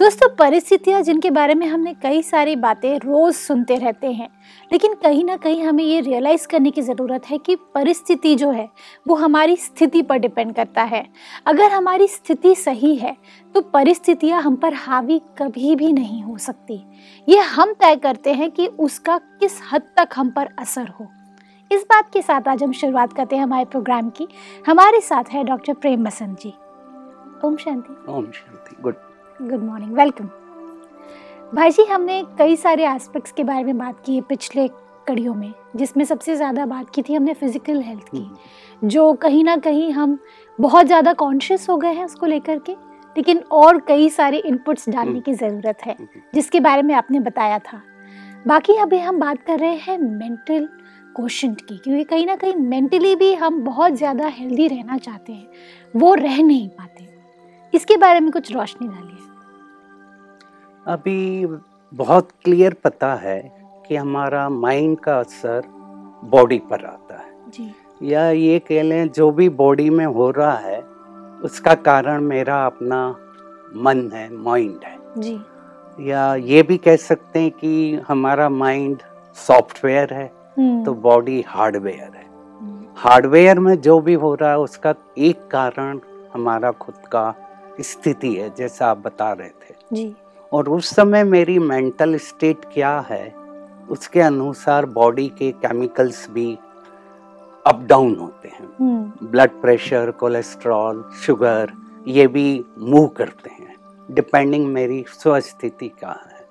दोस्तों, परिस्थितियाँ जिनके बारे में हमने कई सारी बातें रोज़ सुनते रहते हैं, लेकिन कहीं ना कहीं हमें ये रियलाइज़ करने की ज़रूरत है कि परिस्थिति जो है, वो हमारी स्थिति पर डिपेंड करता है। अगर हमारी स्थिति सही है तो परिस्थितियाँ हम पर हावी कभी भी नहीं हो सकती। ये हम तय करते हैं कि उसका किस हद तक हम पर असर हो। इस बात के साथ आज हम शुरुआत करते हैं हमारे प्रोग्राम की। हमारे साथ है डॉक्टर प्रेम बसंत जी। ओम शांति। ओम शांति। गुड गुड मॉर्निंग वेलकम भाई जी हमने कई सारे एस्पेक्ट्स के बारे में बात की है पिछले कड़ियों में जिसमें सबसे ज़्यादा बात की थी हमने फ़िज़िकल हेल्थ की जो कहीं ना कहीं हम बहुत ज़्यादा कॉन्शियस हो गए हैं उसको लेकर के लेकिन और कई सारे इनपुट्स डालने की ज़रूरत है जिसके बारे में आपने बताया था। बाकी अभी हम बात कर रहे हैं मेंटल क्वेश्चन की क्योंकि कहीं ना कहीं मेंटली भी हम बहुत ज़्यादा हेल्दी रहना चाहते हैं वो रह नहीं पाते। इसके बारे में कुछ रोशनी डालिए। अभी बहुत क्लियर पता है कि हमारा माइंड का असर बॉडी पर आता है। जी। या ये कह लें जो भी बॉडी में हो रहा है उसका कारण मेरा अपना मन है माइंड है। जी। या ये भी कह सकते हैं कि हमारा माइंड सॉफ्टवेयर है हम्म, तो बॉडी हार्डवेयर है। हम्म, हार्डवेयर में जो भी हो रहा है उसका एक कारण हमारा खुद का स्थिति है जैसा आप बता रहे थे। जी। और उस समय मेरी मेंटल स्टेट क्या है उसके अनुसार बॉडी के केमिकल्स भी अप डाउन होते हैं। ब्लड प्रेशर कोलेस्ट्रॉल शुगर ये भी मूव करते हैं डिपेंडिंग मेरी स्वस्थिति का है।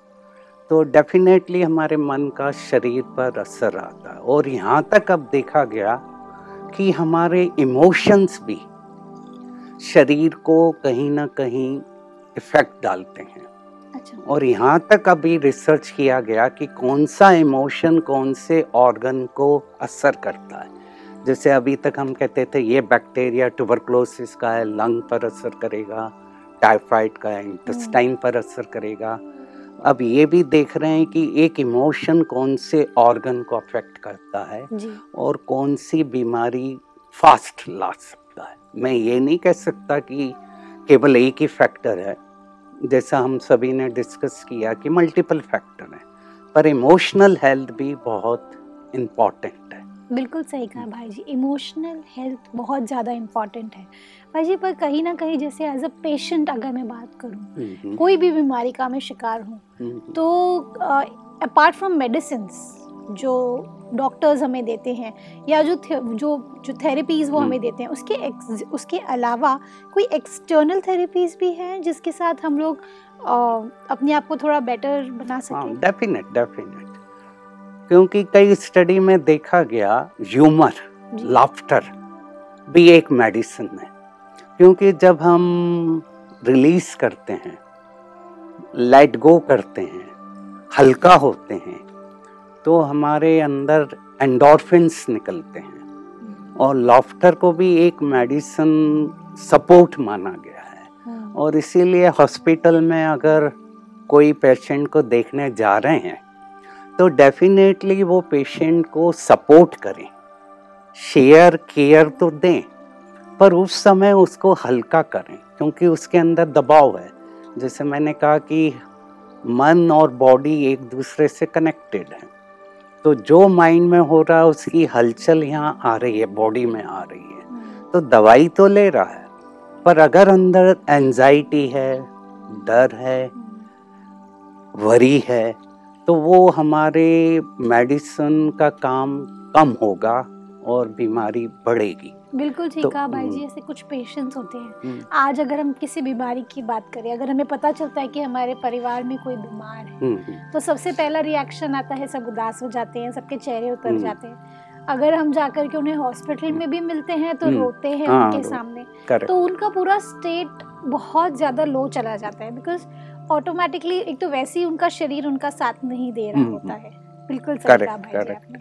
तो डेफिनेटली हमारे मन का शरीर पर असर आता है और यहाँ तक अब देखा गया कि हमारे इमोशंस भी शरीर को कहीं ना कहीं इफ़ेक्ट डालते हैं। अच्छा। और यहाँ तक अभी रिसर्च किया गया कि कौन सा इमोशन कौन से ऑर्गन को असर करता है। जैसे अभी तक हम कहते थे ये बैक्टीरिया ट्यूबरक्लोसिस का है लंग पर असर करेगा टाइफाइड का है इंटेस्टाइन पर असर करेगा। अब ये भी देख रहे हैं कि एक इमोशन कौन से ऑर्गन को अफेक्ट करता है और कौन सी बीमारी फास्ट ला सकता है। मैं ये नहीं कह सकता कि केवल एक ही फैक्टर है जैसा हम सभी ने डिस्कस किया कि मल्टीपल फैक्टर हैं पर इमोशनल हेल्थ भी बहुत इंपॉर्टेंट है। बिल्कुल सही कहा भाई जी इमोशनल हेल्थ बहुत ज़्यादा इंपॉर्टेंट है। भाई जी पर कहीं ना कहीं जैसे एज अ पेशेंट अगर मैं बात करूँ कोई भी बीमारी का मैं शिकार हूँ तो अपार्ट फ्रॉम मेडिसिन जो डॉक्टर्स हमें देते हैं या जो थे, जो जो थेरेपीज़ वो हम्म। हमें देते हैं उसके उसके अलावा कोई एक्सटर्नल थेरेपीज़ भी हैं जिसके साथ हम लोग अपने आप को थोड़ा बेटर बना हाँ सकें? डेफिनेट डेफिनेट क्योंकि कई स्टडी में देखा गया ह्यूमर लाफ्टर भी एक मेडिसिन है. क्योंकि जब हम रिलीज़ करते हैं लेट गो करते हैं हल्का होते हैं तो हमारे अंदर एंडोर्फिन्स निकलते हैं। और लॉफ्टर को भी एक मेडिसिन सपोर्ट माना गया है। हाँ, और इसीलिए हॉस्पिटल में अगर कोई पेशेंट को देखने जा रहे हैं तो डेफिनेटली वो पेशेंट को सपोर्ट करें। शेयर केयर तो दें पर उस समय उसको हल्का करें क्योंकि उसके अंदर दबाव है। जैसे मैंने कहा कि मन और बॉडी एक दूसरे से कनेक्टेड है। तो जो माइंड में हो रहा है उसकी हलचल यहाँ आ रही है बॉडी में आ रही है। हाँ, तो दवाई तो ले रहा है पर अगर अंदर एंजाइटी है डर है वरी है तो वो हमारे मेडिसिन का काम कम होगा और बीमारी बढ़ेगी। बिल्कुल ठीक तो, कहा भाई जी हम्म। ऐसे कुछ पेशेंट्स होते हैं। हम्म, आज अगर हम किसी बीमारी की बात करें अगर हमें पता चलता है कि हमारे परिवार में कोई बीमार है हम्म, तो सबसे पहला रिएक्शन आता है सब उदास हो जाते हैं सबके चेहरे उतर। जाते हैं। अगर हम जाकर के उन्हें हॉस्पिटल में भी मिलते हैं तो। रोते हैं हाँ, उनके सामने तो उनका पूरा स्टेट बहुत ज़्यादा लो चला जाता है बिकॉज़ ऑटोमेटिकली एक तो वैसे ही उनका शरीर उनका साथ नहीं दे रहा होता है। बिल्कुल सही कहा भाई जी. आपने।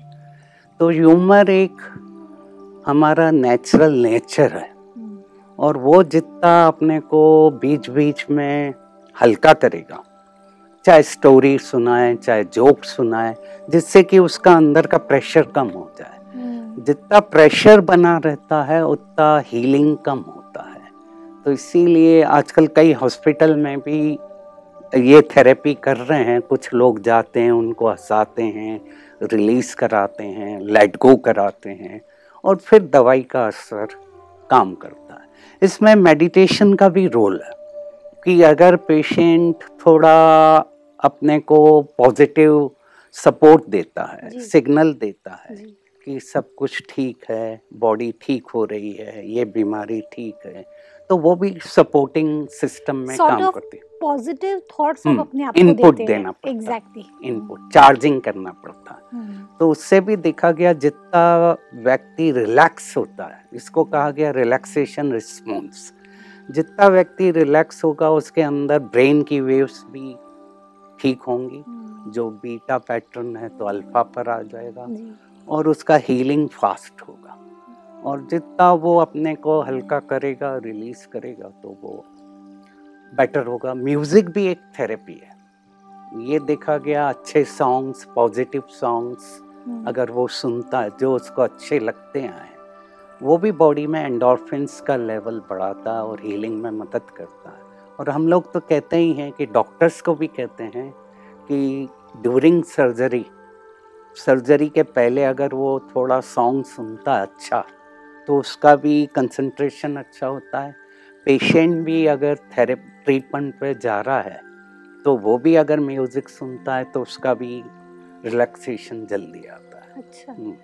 तो ह्यूमर एक हमारा नेचुरल नेचर है। और वो जितना अपने को बीच बीच में हल्का करेगा चाहे स्टोरी सुनाए चाहे जोक सुनाए जिससे कि उसका अंदर का प्रेशर कम हो जाए। हम्म, जितना प्रेशर बना रहता है उतना हीलिंग कम होता है। तो इसीलिए आजकल कई हॉस्पिटल में भी ये थेरेपी कर रहे हैं। कुछ लोग जाते हैं उनको हंसाते हैं रिलीज़ कराते हैं लेट गो कराते हैं। और फिर दवाई का असर काम करता है। इसमें मेडिटेशन का भी रोल है कि अगर पेशेंट थोड़ा अपने को पॉजिटिव सपोर्ट देता है सिग्नल देता है कि सब कुछ ठीक है बॉडी ठीक हो रही है ये बीमारी ठीक है तो वो भी सपोर्टिंग सिस्टम में Sort काम करती है। पॉजिटिव थॉट्स हम्म, अपने आप देते देना पड़ता है। एग्जैक्टली इनपुट चार्जिंग करना पड़ता है। तो उससे भी देखा गया जितना व्यक्ति रिलैक्स होता है इसको कहा गया रिलैक्सेशन रिस्पॉन्स जितना व्यक्ति रिलैक्स होगा उसके अंदर ब्रेन की वेव्स भी ठीक होंगी। जो बीटा पैटर्न है तो अल्फ़ा पर आ जाएगा। और उसका हीलिंग फास्ट होगा। और जितना वो अपने को हल्का करेगा रिलीज़ करेगा तो वो बेटर होगा। म्यूज़िक भी एक थेरेपी है। ये देखा गया अच्छे सॉन्ग्स पॉजिटिव सॉन्ग्स अगर वो सुनता है जो उसको अच्छे लगते हैं वो भी बॉडी में एंडोर्फिन्स का लेवल बढ़ाता है और हीलिंग में मदद करता है। और हम लोग तो कहते ही हैं कि डॉक्टर्स को भी कहते हैं कि ड्यूरिंग सर्जरी सर्जरी के पहले अगर वो थोड़ा सॉन्ग सुनता अच्छा तो उसका भी कंसंट्रेशन अच्छा होता है। पेशेंट भी अगर थेरेप ट्रीटमेंट पे जा रहा है तो वो भी अगर म्यूज़िक सुनता है तो उसका भी रिलैक्सेशन जल्दी आता है। अच्छा। हम्म,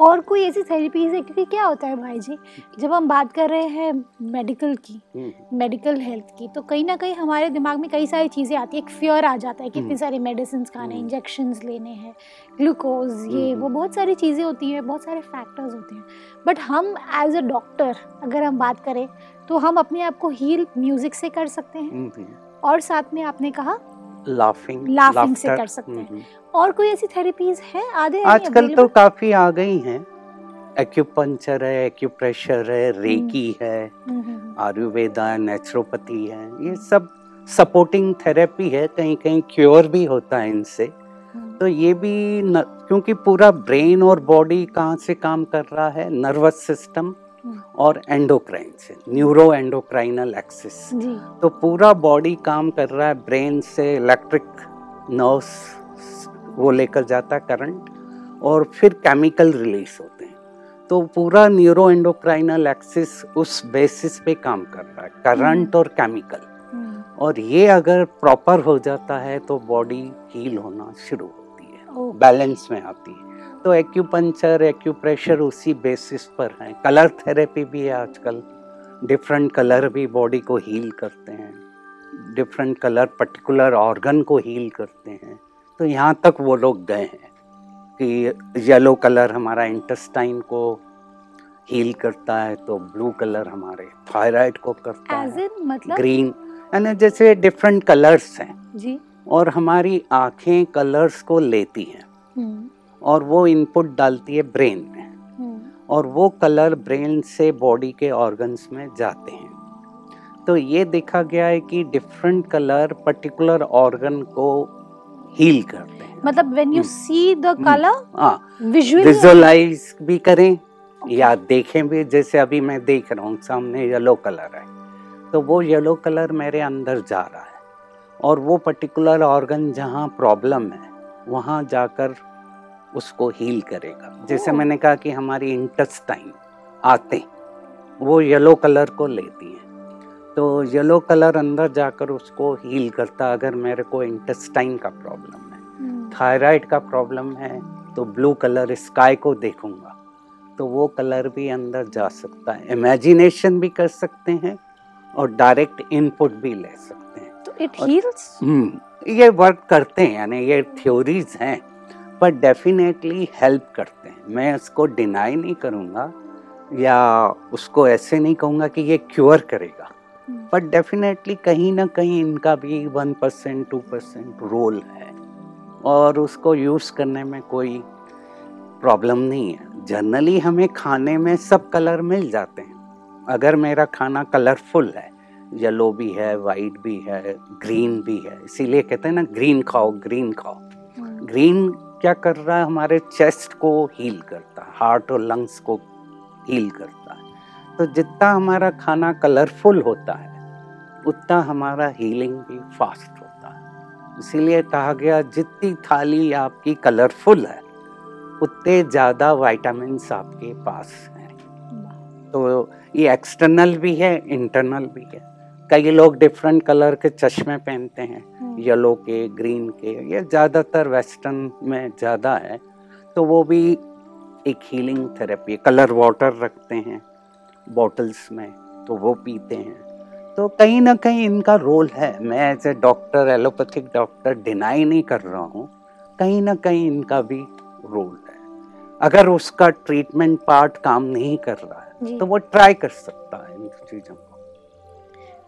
और कोई ऐसी थेरेपीज है क्योंकि क्या होता है भाई जी जब हम बात कर रहे हैं मेडिकल की हम्म, मेडिकल हेल्थ की तो कहीं ना कहीं हमारे दिमाग में कई सारी चीज़ें आती है एक फियर आ जाता है कि इतनी हम्म। सारी मेडिसिन खाने हम्म। इंजेक्शंस लेने हैं ग्लूकोज ये हम्म। वो बहुत सारी चीज़ें होती हैं बहुत सारे फैक्टर्स होते हैं बट हम एज अ डॉक्टर अगर हम बात करें तो हम अपने आप को हील म्यूज़िक से कर सकते हैं हम्म, हम्म। और साथ में आपने कहा लाफिंग Laughing से कर सकते हैं। हम्म, और कोई ऐसी थेरेपीज हैं? आधे आजकल तो काफ़ी आ गई हैं। एक्यूपंचर है एक्यूप्रेशर है रेकी है आयुर्वेदा है नेचुरोपैथी है। ये सब सपोर्टिंग थेरेपी है कहीं कहीं क्योर भी होता है इनसे। तो ये भी न, क्योंकि पूरा ब्रेन और बॉडी कहाँ से काम कर रहा है? नर्वस सिस्टम हम्म। और एंडोक्राइन से न्यूरो एंडोक्राइनल एक्सिस तो पूरा बॉडी काम कर रहा है ब्रेन से इलेक्ट्रिक नर्व्स वो लेकर जाता है करंट और फिर केमिकल रिलीज़ होते हैं। तो पूरा न्यूरो एंडोक्राइनल एक्सिस उस बेसिस पे काम कर रहा है करंट और केमिकल हम्म, और ये अगर प्रॉपर हो जाता है तो बॉडी हील होना शुरू होती है बैलेंस में आती है। तो एक्यूपंचर एक्यूप्रेशर उसी बेसिस पर है। कलर थेरेपी भी है आजकल। डिफरेंट कलर भी बॉडी को हील करते हैं। डिफरेंट कलर पर्टिकुलर ऑर्गन को हील करते हैं। तो यहाँ तक वो लोग गए हैं कि येलो कलर हमारा इंटेस्टाइन को हील करता है तो ब्लू कलर हमारे थायराइड को करता एज है। मतलब? ग्रीन यानी जैसे डिफरेंट कलर्स हैं जी। और हमारी आँखें कलर्स को लेती हैं। हम्म, और वो इनपुट डालती है ब्रेन में। हम्म, और वो कलर ब्रेन से बॉडी के ऑर्गन्स में जाते हैं। तो ये देखा गया है कि डिफरेंट कलर पर्टिकुलर ऑर्गन को हील करते हैं। मतलब when you see the colour visualise भी करें okay. या देखें भी जैसे अभी मैं देख रहा हूँ सामने येलो कलर है। तो वो येलो कलर मेरे अंदर जा रहा है। और वो पर्टिकुलर ऑर्गन जहाँ प्रॉब्लम है वहाँ जाकर उसको हील करेगा। जैसे मैंने कहा कि हमारी इंटेस्टाइन आते वो येलो कलर को लेती हैं। तो येलो कलर अंदर जाकर उसको हील करता अगर मेरे को इंटेस्टाइन का प्रॉब्लम है थायराइड का प्रॉब्लम है तो ब्लू कलर स्काई को देखूँगा तो वो कलर भी अंदर जा सकता है। इमेजिनेशन भी कर सकते हैं और डायरेक्ट इनपुट भी ले सकते हैं। तो इट हील्स हम्म, ये वर्क करते हैं यानी ये थ्योरीज हैं। पर डेफिनेटली हेल्प करते हैं। मैं इसको डिनाई नहीं करूँगा या उसको ऐसे नहीं कहूँगा कि ये क्योर करेगा। बट डेफिनेटली कहीं ना कहीं इनका भी one percent two percent role है। और उसको यूज़ करने में कोई प्रॉब्लम नहीं है। जनरली हमें खाने में सब कलर मिल जाते हैं। अगर मेरा खाना कलरफुल है येलो भी है वाइट भी है ग्रीन भी है इसीलिए कहते हैं ना ग्रीन खाओ ग्रीन खाओ। ग्रीन क्या कर रहा है? हमारे चेस्ट को हील करता है हार्ट और लंग्स को हील करता है। तो जितना हमारा खाना कलरफुल होता है उतना हमारा हीलिंग भी फास्ट होता है। इसीलिए कहा गया जितनी थाली आपकी कलरफुल है उतने ज़्यादा वाइटामिन आपके पास हैं। तो ये एक्सटर्नल भी है इंटरनल भी है। कई लोग डिफरेंट कलर के चश्मे पहनते हैं। येलो हम्म। के ग्रीन के ये ज़्यादातर वेस्टर्न में ज़्यादा है। तो वो भी एक हीलिंग थेरेपी कलर वाटर रखते हैं बॉटल्स में तो वो पीते हैं। तो कहीं ना कहीं इनका रोल है। मैं as a doctor allopathic doctor deny नहीं कर रहा हूँ। कहीं ना कहीं इनका भी रोल है। अगर उसका ट्रीटमेंट पार्ट काम नहीं कर रहा है तो वो ट्राई कर सकता है इन चीज़ों को।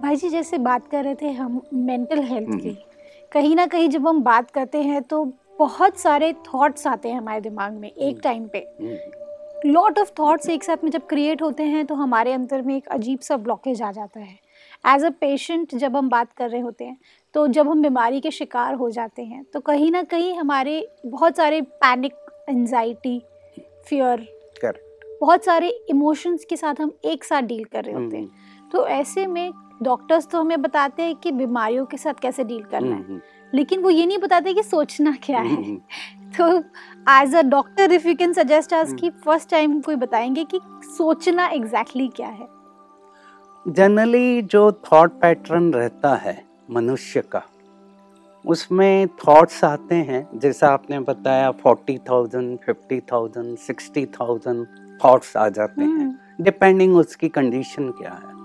भाई जी जैसे बात कर रहे थे हम मेंटल हेल्थ की हम्म। कहीं ना कहीं जब हम बात करते हैं तो बहुत सारे थॉट्स आते हैं हमारे दिमाग में एक टाइम हम्म। पे लॉट ऑफ़ थॉट्स एक साथ में जब क्रिएट होते हैं तो हमारे अंदर में एक अजीब सा ब्लॉकेज आ जाता है एज अ पेशेंट जब हम बात कर रहे होते हैं तो जब हम बीमारी के शिकार हो जाते हैं तो कहीं ना कहीं हमारे बहुत सारे पैनिक एनजाइटी फियर बहुत सारे इमोशंस के साथ हम एक साथ डील कर रहे होते हैं हम्म। तो ऐसे में डॉक्टर्स तो हमें बताते हैं कि बीमारियों के साथ कैसे डील करना है। हम्म, लेकिन वो ये नहीं बताते कि सोचना क्या है। तो as a doctor if you can suggest us कि फ़र्स्ट टाइम कोई बताएँगे कि सोचना एग्जैक्टली exactly क्या है। जनरली जो थॉट पैटर्न रहता है मनुष्य का उसमें थॉट्स आते हैं। जैसा आपने बताया forty thousand fifty thousand sixty thousand thoughts आ जाते हैं। डिपेंडिंग हम्म। उसकी कंडीशन क्या है।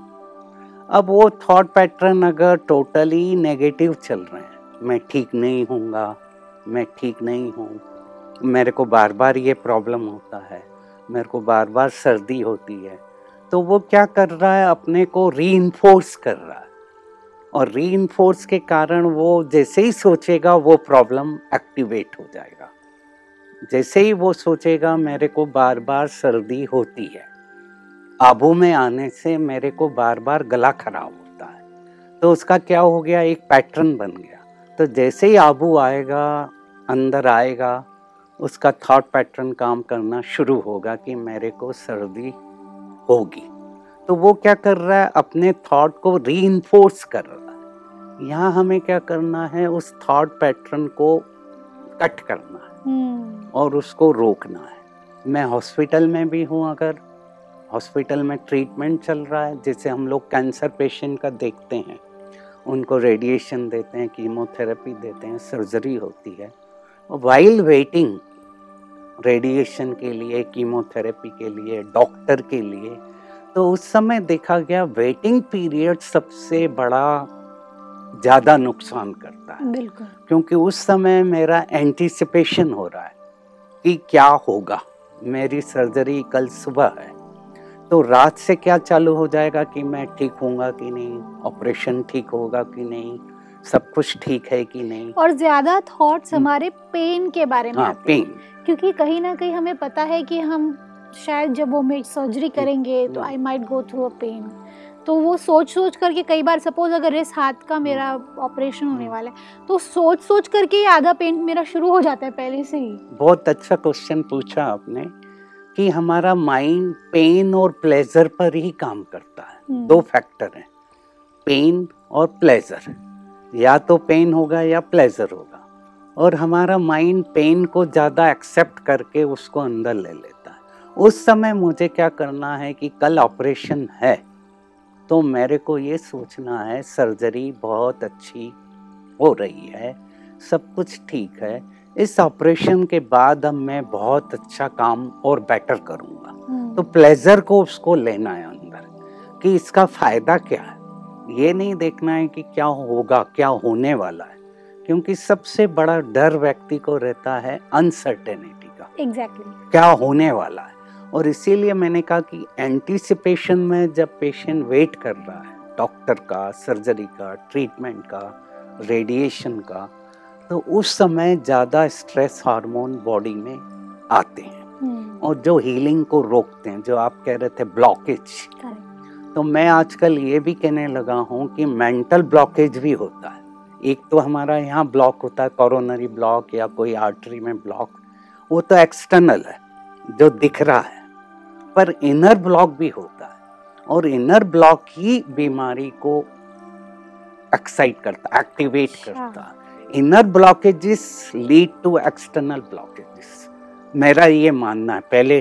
अब वो थॉट पैटर्न अगर टोटली नेगेटिव चल रहे हैं, मैं ठीक नहीं हूँगा, मैं ठीक नहीं हूँ, मेरे को बार बार ये प्रॉब्लम होता है, मेरे को बार बार सर्दी होती है तो वो क्या कर रहा है, अपने को री कर रहा है। और री के कारण वो जैसे ही सोचेगा, वो प्रॉब्लम एक्टिवेट हो जाएगा। जैसे ही वो सोचेगा, मेरे को बार बार सर्दी होती है। आबू में आने से मेरे को बार बार गला खराब होता है। तो उसका क्या हो गया? एक पैटर्न बन गया। तो जैसे ही आबू आएगा अंदर आएगा उसका थॉट पैटर्न काम करना शुरू होगा कि मेरे को सर्दी होगी। तो वो क्या कर रहा है? अपने थॉट को री कर रहा है। यहाँ हमें क्या करना है? उस थॉट पैटर्न को कट करना है। hmm. और उसको रोकना है। मैं हॉस्पिटल में भी हूँ अगर हॉस्पिटल में ट्रीटमेंट चल रहा है जैसे हम लोग कैंसर पेशेंट का देखते हैं। उनको रेडिएशन देते हैं कीमोथेरेपी देते हैं सर्जरी होती है। वाइल वेटिंग रेडिएशन के लिए कीमोथेरेपी के लिए डॉक्टर के लिए तो उस समय देखा गया वेटिंग पीरियड सबसे बड़ा ज़्यादा नुकसान करता है। बिल्कुल। क्योंकि उस समय मेरा एंटिसिपेशन हो रहा है कि क्या होगा। मेरी सर्जरी कल सुबह है। तो रात से क्या चालू हो जाएगा कि मैं ठीक होऊँगा कि नहीं? ऑपरेशन ठीक होगा कि नहीं? सब कुछ ठीक है कि नहीं? और ज़्यादा थॉट्स हम्म। हमारे पेन के बारे में हाँ, आते पेन क्योंकि कहीं ना कहीं हमें पता है कि हम शायद जब वो में सर्जरी करेंगे तो I might go through a pain तो वो सोच सोच करके कई बार सपोज़ अगर इस हाथ का मेरा ऑपरेशन होने हम्म। वाला है तो सोच सोच करके आधा पेन मेरा शुरू हो जाता है पहले से ही। बहुत अच्छा क्वेश्चन पूछा आपने। कि हमारा माइंड पेन और प्लेजर पर ही काम करता है। हम्म। दो फैक्टर हैं पेन और प्लेजर या तो पेन होगा या प्लेजर होगा। और हमारा माइंड पेन को ज़्यादा एक्सेप्ट करके उसको अंदर ले लेता है। उस समय मुझे क्या करना है कि कल ऑपरेशन है तो मेरे को ये सोचना है सर्जरी बहुत अच्छी हो रही है सब कुछ ठीक है इस ऑपरेशन के बाद अब मैं बहुत अच्छा काम और बेटर करूँगा हम्म। तो प्लेजर को उसको लेना है अंदर कि इसका फ़ायदा क्या है ये नहीं देखना है कि क्या होगा क्या होने वाला है क्योंकि सबसे बड़ा डर व्यक्ति को रहता है अनसर्टेनिटी का एग्जैक्टली exactly. क्या होने वाला है और इसीलिए मैंने कहा कि एंटीसिपेशन में जब पेशेंट वेट कर रहा है डॉक्टर का सर्जरी का ट्रीटमेंट का रेडिएशन का तो उस समय ज़्यादा स्ट्रेस हार्मोन बॉडी में आते हैं। हम्म, और जो हीलिंग को रोकते हैं जो आप कह रहे थे ब्लॉकेज तो मैं आजकल ये भी कहने लगा हूँ कि मेंटल ब्लॉकेज भी होता है। एक तो हमारा यहाँ ब्लॉक होता है कोरोनरी ब्लॉक या कोई आर्टरी में ब्लॉक वो तो एक्सटर्नल है जो दिख रहा है। पर इनर ब्लॉक भी होता है। और इनर ब्लॉक ही बीमारी को एक्साइट करता एक्टिवेट अच्छा। करता। Inner blockages lead to external blockages मेरा ये मानना है, पहले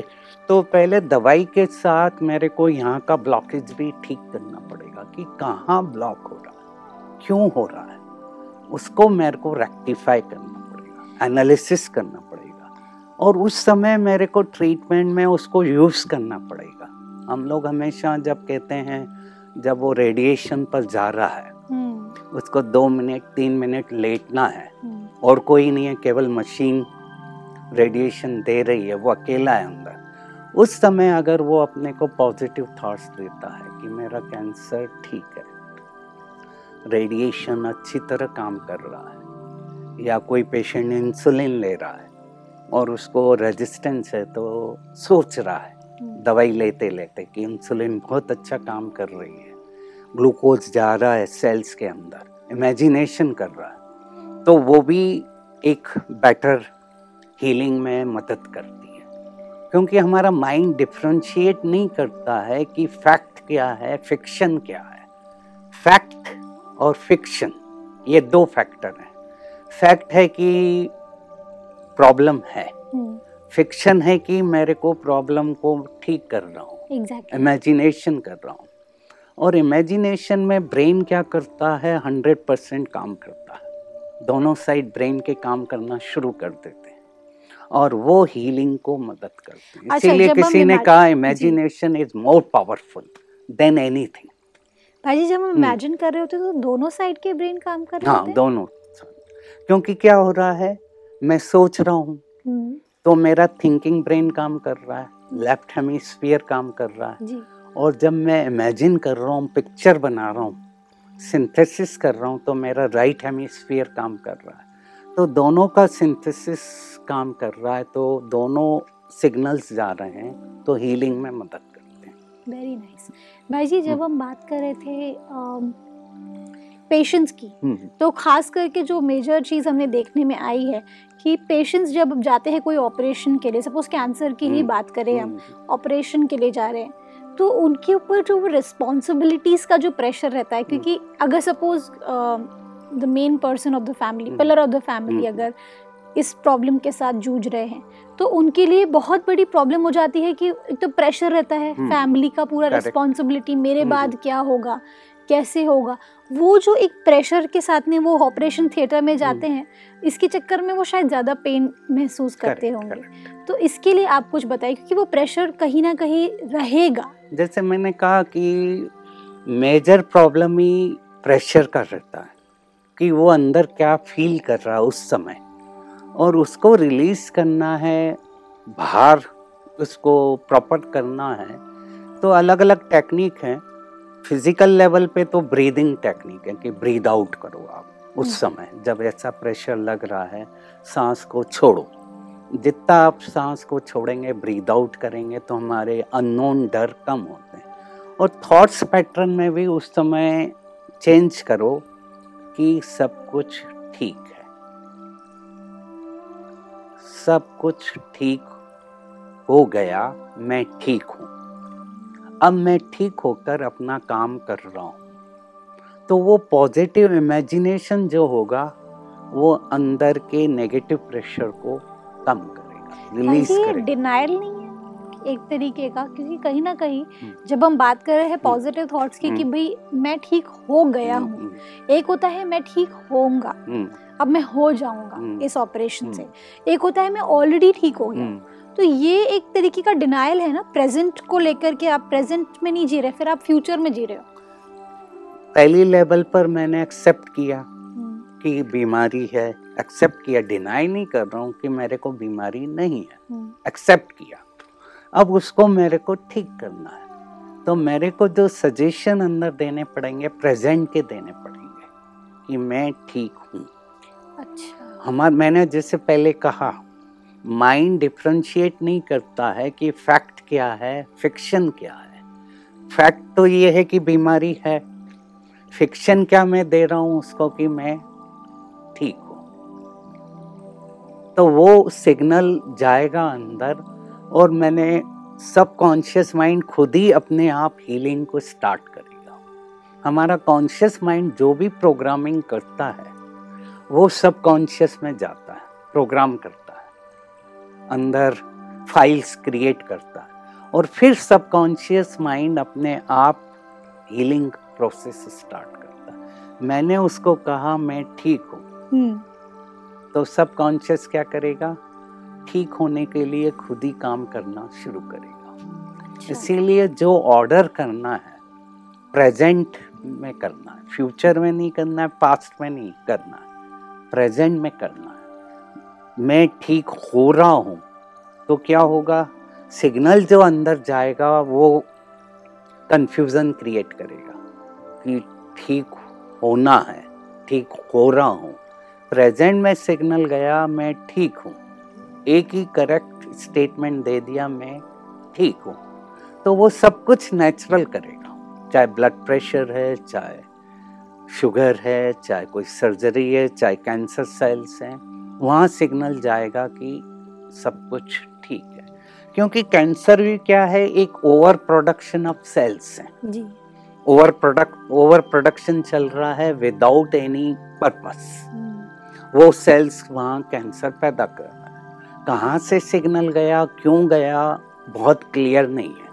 तो पहले दवाई के साथ मेरे को यहाँ का ब्लॉकेज भी ठीक करना पड़ेगा कि कहाँ ब्लॉक हो रहा है, क्यों हो रहा है। उसको मेरे को रेक्टिफाई करना पड़ेगा एनालिसिस करना पड़ेगा, और उस समय मेरे को ट्रीटमेंट में उसको यूज़ करना पड़ेगा। हम लोग हमेशा जब कहते हैं, जब वो रेडिएशन पर जा रहा है उसको दो मिनट तीन मिनट लेटना है। हम्म, और कोई नहीं है केवल मशीन रेडिएशन दे रही है वो अकेला है अंदर। उस समय अगर वो अपने को पॉजिटिव थॉट्स देता है कि मेरा कैंसर ठीक है रेडिएशन अच्छी तरह काम कर रहा है या कोई पेशेंट इंसुलिन ले रहा है और उसको रेजिस्टेंस है तो सोच रहा है हम्म, दवाई लेते लेते कि इंसुलिन बहुत अच्छा काम कर रही है। ग्लूकोज जा रहा है सेल्स के अंदर इमेजिनेशन कर रहा है। तो वो भी एक बेटर हीलिंग में मदद करती है। क्योंकि हमारा माइंड डिफ्रेंशिएट नहीं करता है कि फैक्ट क्या है फिक्शन क्या है। फैक्ट और फिक्शन ये दो फैक्टर हैं। फैक्ट है कि प्रॉब्लम है। हम्म, फिक्शन है कि मेरे को प्रॉब्लम को ठीक कर रहा हूँ। Imagination exactly. कर रहा हूँ। और इमेजिनेशन में ब्रेन क्या करता है? हंड्रेड परसेंट काम करता है। दोनों साइड ब्रेन के काम करना शुरू कर देते हैं। और वो हीलिंग को मदद करते हैं। अच्छा, इसीलिए किसी ने कहा imagination is more powerful than anything भाजी जब हम हम्म। इमेजिन कर रहे होते हैं तो दोनों साइड के ब्रेन काम कर रहे हाँ होते हैं? दोनों क्योंकि क्या हो रहा है? मैं सोच रहा हूँ। हम्म, तो मेरा थिंकिंग ब्रेन काम कर रहा है। लेफ़्ट हेमिस्फीयर काम कर रहा है। जी। और जब मैं इमेजिन कर रहा हूँ पिक्चर बना रहा हूँ सिंथेसिस कर रहा हूँ तो मेरा राइट हेमिस्फीयर काम कर रहा है तो दोनों का सिंथेसिस काम कर रहा है तो दोनों सिग्नल्स जा रहे हैं तो हीलिंग में मदद करते हैं वेरी नाइस nice. भाई जी जब हम्म। हम बात कर रहे थे पेशेंट्स की हम्म, तो खास करके जो मेजर चीज़ हमें देखने में आई है कि पेशेंट्स जब जाते हैं कोई ऑपरेशन के लिए सपोज़ कैंसर की ही हम्म, बात करें हम हम्म, ऑपरेशन के लिए जा रहे हैं तो उनके ऊपर जो रिस्पॉन्सिबिलिटीज़ का जो प्रेशर रहता है क्योंकि अगर suppose the main person of the family hmm. Pillar of the family hmm. अगर इस प्रॉब्लम के साथ जूझ रहे हैं तो उनके लिए बहुत बड़ी प्रॉब्लम हो जाती है कि एक तो प्रेशर रहता है हम्म। फैमिली का पूरा रिस्पॉन्सिबिलिटी मेरे हम्म। बाद क्या होगा कैसे होगा? वो जो एक प्रेशर के साथ में वो ऑपरेशन थिएटर में जाते हैं इसके चक्कर में वो शायद ज़्यादा पेन महसूस करते होंगे। तो इसके लिए आप कुछ बताइए क्योंकि वो प्रेशर कहीं ना कहीं रहेगा। जैसे मैंने कहा कि मेजर प्रॉब्लम ही प्रेशर का रहता है कि वो अंदर क्या फील कर रहा है उस समय। और उसको रिलीज़ करना है बाहर उसको प्रॉपर करना है तो अलग अलग टेक्निक हैं। फ़िज़िकल लेवल पे तो ब्रीदिंग टेक्निक है कि ब्रीद आउट करो आप। उस समय जब ऐसा प्रेशर लग रहा है सांस को छोड़ो। जितना आप सांस को छोड़ेंगे ब्रीद आउट करेंगे तो हमारे अननोन डर कम होते हैं। और थॉट्स पैटर्न में भी उस समय चेंज करो कि सब कुछ ठीक है। सब कुछ ठीक हो गया मैं ठीक हूँ। अब मैं ठीक होकर अपना काम कर रहा हूँ। तो वो पॉजिटिव इमेजिनेशन जो होगा वो अंदर के नेगेटिव प्रेशर को कम करेगा रिलीज़ करेगा। डिनायल नहीं है एक तरीके का क्योंकि कहीं ना कहीं हम्म। जब हम बात कर रहे हैं पॉजिटिव थॉट्स की कि हम्म। भाई मैं ठीक हो गया हूँ। हम्म, एक होता है मैं ठीक होऊँगा। हम्म, अब मैं हो जाऊँगा हम्म। इस ऑपरेशन से। एक होता है मैं ऑलरेडी ठीक हो गया हम्म, तो ये एक तरीके का डिनायल है ना? प्रेजेंट को लेकर के आप प्रेजेंट में नहीं जी रहे फिर आप फ्यूचर में जी रहे हो। पहली लेवल पर मैंने एक्सेप्ट किया हम्म, कि बीमारी है। एक्सेप्ट किया डिनाई नहीं कर रहा हूँ कि मेरे को बीमारी नहीं है। हम्म, एक्सेप्ट किया। अब उसको मेरे को ठीक करना है। तो मेरे को जो सजेशन अंदर देने पड़ेंगे प्रेजेंट के देने पड़ेंगे कि मैं ठीक हूँ। अच्छा। हमार मैंने जैसे पहले कहा माइंड डिफ्रेंशिएट नहीं करता है कि फैक्ट क्या है फिक्शन क्या है। फैक्ट तो ये है कि बीमारी है। फिक्शन क्या मैं दे रहा हूँ उसको कि मैं ठीक हूँ। तो वो सिग्नल जाएगा अंदर और मैंने सबकॉन्शियस माइंड खुद ही अपने आप हीलिंग को स्टार्ट करेगा। हमारा कॉन्शियस माइंड जो भी प्रोग्रामिंग करता है, वो सबकॉन्शियस में जाता है प्रोग्राम करता है। अंदर फाइल्स क्रिएट करता है। और फिर सबकॉन्शियस माइंड अपने आप हीलिंग प्रोसेस स्टार्ट करता है। मैंने उसको कहा मैं ठीक हूँ। हम्म, तो सबकॉन्शियस क्या करेगा? ठीक होने के लिए खुद ही काम करना शुरू करेगा। अच्छा। इसीलिए जो ऑर्डर करना है प्रेजेंट में करना है। फ्यूचर में नहीं करना है पास्ट में नहीं करना है। प्रेजेंट में करना है। मैं ठीक हो रहा हूँ तो क्या होगा? सिग्नल जो अंदर जाएगा, वो कंफ्यूजन क्रिएट करेगा कि ठीक होना है, ठीक हो रहा हूँ। प्रेजेंट में सिग्नल गया, मैं ठीक हूँ। एक ही करेक्ट स्टेटमेंट दे दिया, मैं ठीक हूँ। तो वो सब कुछ नेचुरल करेगा, चाहे ब्लड प्रेशर है, चाहे शुगर है, चाहे कोई सर्जरी है, चाहे कैंसर सेल्स हैं। वहाँ सिग्नल जाएगा कि सब कुछ ठीक है। क्योंकि कैंसर भी क्या है एक ओवर प्रोडक्शन ऑफ़ सेल्स है। जी। ओवर प्रोडक्ट ओवर प्रोडक्शन चल रहा है विदाउट एनी पर्पस। वो सेल्स वहाँ कैंसर पैदा कर रहा है। कहाँ से सिग्नल गया क्यों गया बहुत क्लियर नहीं है।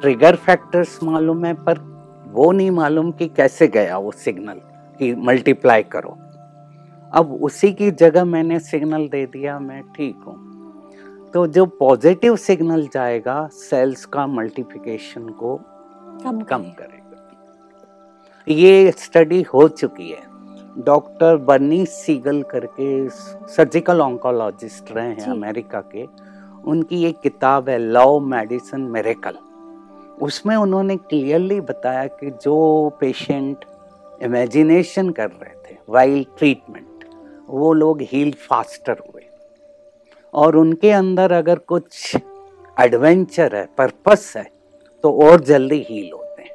ट्रिगर फैक्टर्स मालूम है पर वो नहीं मालूम कि कैसे गया वो सिग्नल कि मल्टीप्लाई करो। अब उसी की जगह मैंने सिग्नल दे दिया मैं ठीक हूँ। तो जो पॉजिटिव सिग्नल जाएगा सेल्स का मल्टीप्लिकेशन को कम कम करेगा। ये स्टडी हो चुकी है। डॉक्टर बर्नी सीगल करके सर्जिकल ऑन्कोलॉजिस्ट रहे हैं अमेरिका के। उनकी एक किताब है लव मेडिसिन मेरेकल उसमें उन्होंने क्लियरली बताया कि जो पेशेंट इमेजिनेशन कर रहे थे वाइल्ड ट्रीटमेंट वो लोग हील फास्टर हुए। और उनके अंदर अगर कुछ एडवेंचर है पर्पस है तो और जल्दी हील होते हैं।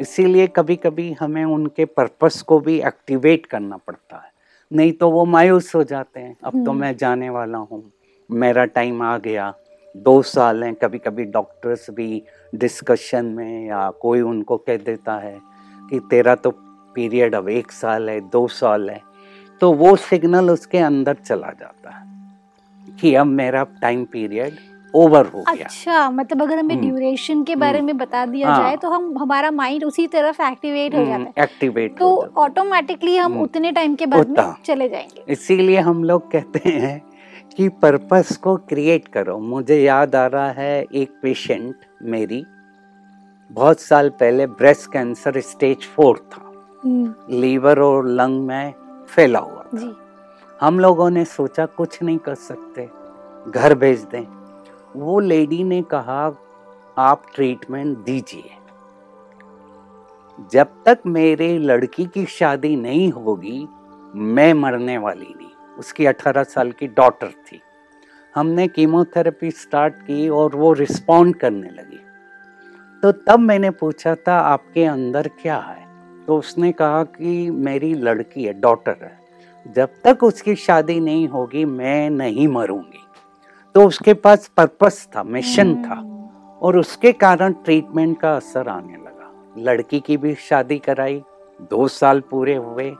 इसीलिए कभी कभी हमें उनके पर्पस को भी एक्टिवेट करना पड़ता है। नहीं तो वो मायूस हो जाते हैं। अब तो हम्म। मैं जाने वाला हूँ। मेरा टाइम आ गया। दो साल हैं। कभी कभी डॉक्टर्स भी डिस्कशन में या कोई उनको कह देता है कि तेरा तो पीरियड अब एक साल है दो साल है। तो वो सिग्नल उसके अंदर चला जाता है कि अब मेरा टाइम पीरियड ओवर हो गया। अच्छा मतलब अगर हमें हम्म, ड्यूरेशन के बारे हम्म, में बता दिया हाँ। जाए तो हम हमारा माइंड उसी तरफ़ एक्टिवेट हो जाता है। एक्टिवेट तो ऑटोमेटिकली हम हम्म, उतने टाइम के बाद में चले जाएँगे। इसीलिए हम लोग कहते हैं कि पर्पस को क्रिएट करो। मुझे याद आ रहा है एक पेशेंट मेरी बहुत साल पहले ब्रेस्ट कैंसर स्टेज फोर था। हम्म, लीवर और लंग में फैला हुआ था। जी। हम लोगों ने सोचा कुछ नहीं कर सकते। घर भेज दें। वो लेडी ने कहा आप ट्रीटमेंट दीजिए। जब तक मेरे लड़की की शादी नहीं होगी मैं मरने वाली नहीं। उसकी 18 साल की डॉटर थी। हमने कीमोथेरेपी स्टार्ट की और वो रिस्पॉन्ड करने लगी। तो तब मैंने पूछा था आपके अंदर क्या है? तो उसने कहा कि मेरी लड़की है डॉटर है। जब तक उसकी शादी नहीं होगी मैं नहीं मरूँगी। तो उसके पास पर्पस था मिशन था। हम्म, और उसके कारण ट्रीटमेंट का असर आने लगा। लड़की की भी शादी कराई दो साल पूरे हुए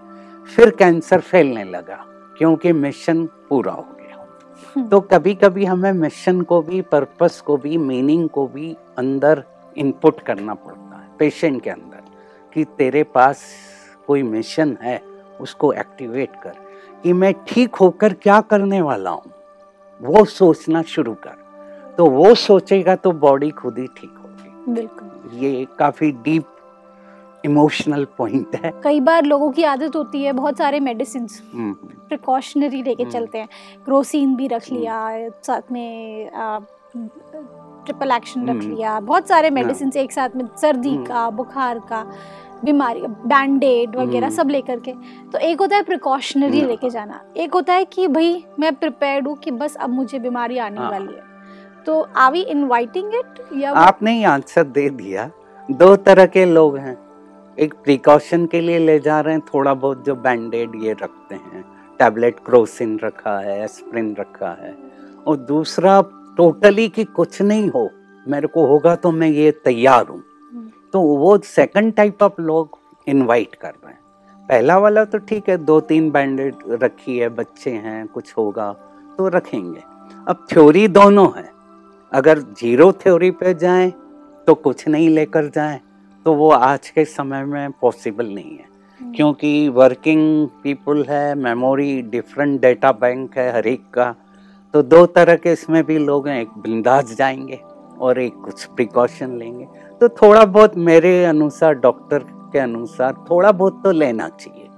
फिर कैंसर फैलने लगा क्योंकि मिशन पूरा हो गया। हम्म, तो कभी कभी हमें मिशन को भी पर्पस को भी मीनिंग को भी अंदर इनपुट करना पड़ता है पेशेंट के अंदर। कि तेरे पास कोई मिशन है उसको एक्टिवेट कर कि मैं ठीक होकर क्या करने वाला हूँ वो सोचना शुरू कर तो वो सोचेगा तो बॉडी खुद ही ठीक होगी बिल्कुल ये काफ़ी डीप इमोशनल पॉइंट है कई बार लोगों की आदत होती है बहुत सारे मेडिसिन हम्म, प्रिकॉशनरी लेके हम्म। चलते हैं क्रोसिन भी रख हम्म। लिया साथ में ट्रिपल एक्शन रख। लिया बहुत सारे मेडिसिन एक साथ में सर्दी। का बुखार का बीमारी बैंडेड वगैरह हम्म। सब लेकर के तो एक होता है प्रिकॉशनरी हम्म। लेके जाना एक होता है कि भाई मैं प्रिपेयर्ड हूँ कि बस अब मुझे बीमारी आने हाँ। वाली है तो आर वी इनवाइटिंग इट या आपने ही आंसर दे दिया दो तरह के लोग हैं एक प्रिकॉशन के लिए ले जा रहे हैं थोड़ा बहुत जो बैंडेड ये रखते हैं टैबलेट क्रोसिन रखा है एस्प्रिन रखा है और दूसरा टोटली कि कुछ नहीं हो मेरे को होगा तो मैं ये तैयार हूँ। तो वो सेकंड टाइप ऑफ़ लोग इनवाइट कर रहे हैं। पहला वाला तो ठीक है दो तीन बैंडेड रखी है बच्चे हैं कुछ होगा तो रखेंगे। अब थ्योरी दोनों है। अगर ज़ीरो थ्योरी पे जाएँ तो कुछ नहीं लेकर जाएँ तो वो आज के समय में पॉसिबल नहीं है। हम्म। क्योंकि वर्किंग पीपल है मेमोरी डिफरेंट डेटा बैंक है हर एक का तो दो तरह के इसमें भी लोग हैं एक बिंदास जाएँगे और एक कुछ प्रिकॉशन लेंगे। तो थोड़ा बहुत मेरे अनुसार डॉक्टर के अनुसार थोड़ा बहुत तो लेना चाहिए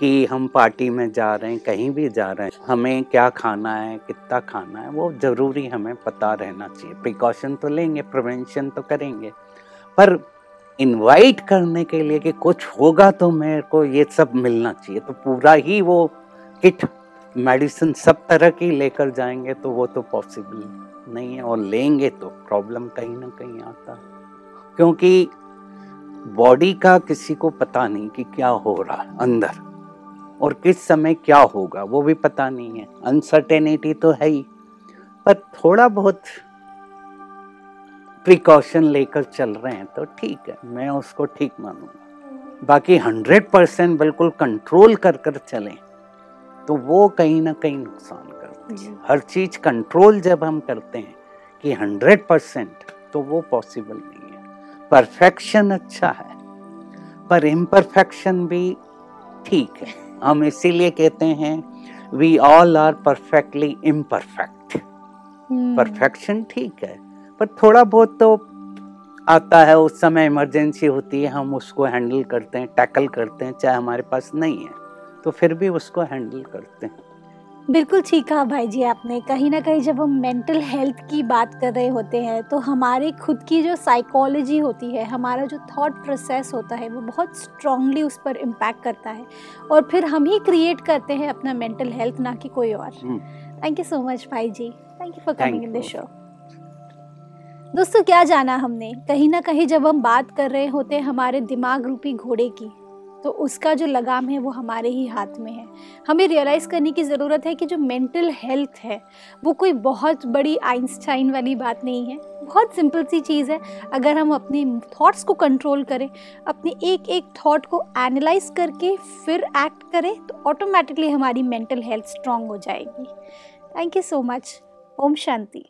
कि हम पार्टी में जा रहे हैं, कहीं भी जा रहे हैं, हमें क्या खाना है, कितना खाना है, वो ज़रूरी हमें पता रहना चाहिए। प्रिकॉशन तो लेंगे प्रिवेंशन तो करेंगे। पर इनवाइट करने के लिए कि कुछ होगा तो मेरे को ये सब मिलना चाहिए। तो पूरा ही वो किट मेडिसिन सब तरह की लेकर जाएँगे तो वो तो पॉसिबल नहीं है और लेंगे तो प्रॉब्लम कहीं ना कहीं आता। है क्योंकि बॉडी का किसी को पता नहीं कि क्या हो रहा है अंदर और किस समय क्या होगा वो भी पता नहीं है। अनसर्टेनिटी तो है ही। पर थोड़ा बहुत प्रिकॉशन लेकर चल रहे हैं तो ठीक है मैं उसको ठीक मानूँगा। बाकी हंड्रेड परसेंट बिल्कुल कंट्रोल कर कर चलें तो वो कहीं ना कहीं नुकसान करती है हर चीज़ कंट्रोल जब हम करते हैं कि हंड्रेड परसेंट तो वो पॉसिबल नहीं। परफेक्शन अच्छा है पर इम्परफेक्शन भी ठीक है। हम इसीलिए कहते हैं we all are perfectly imperfect. Perfection ठीक है पर थोड़ा बहुत तो आता है उस समय इमरजेंसी होती है हम उसको हैंडल करते हैं टैकल करते हैं चाहे हमारे पास नहीं है तो फिर भी उसको हैंडल करते हैं। बिल्कुल ठीक कहा भाई जी आपने। कहीं ना कहीं जब हम मेंटल हेल्थ की बात कर रहे होते हैं तो हमारे खुद की जो साइकोलॉजी होती है हमारा जो थॉट प्रोसेस होता है वो बहुत स्ट्रांगली उस पर इम्पैक्ट करता है। और फिर हम ही क्रिएट करते हैं अपना मेंटल हेल्थ ना कि कोई और। थैंक यू सो मच भाई जी। Thank you for coming in the show दोस्तों क्या जाना हमने? कहीं ना कहीं जब हम बात कर रहे होते हैं हमारे दिमाग रूपी घोड़े की तो उसका जो लगाम है वो हमारे ही हाथ में है। हमें रियलाइज़ करने की ज़रूरत है कि जो मेंटल हेल्थ है, वो कोई बहुत बड़ी आइंस्टाइन वाली बात नहीं है। बहुत सिंपल सी चीज़ है। अगर हम अपने थॉट्स को कंट्रोल करें, अपने एक एक थॉट को एनालाइज करके फिर एक्ट करें तो ऑटोमेटिकली हमारी मेंटल हेल्थ स्ट्रांग हो जाएगी। थैंक यू सो मच ओम शांति।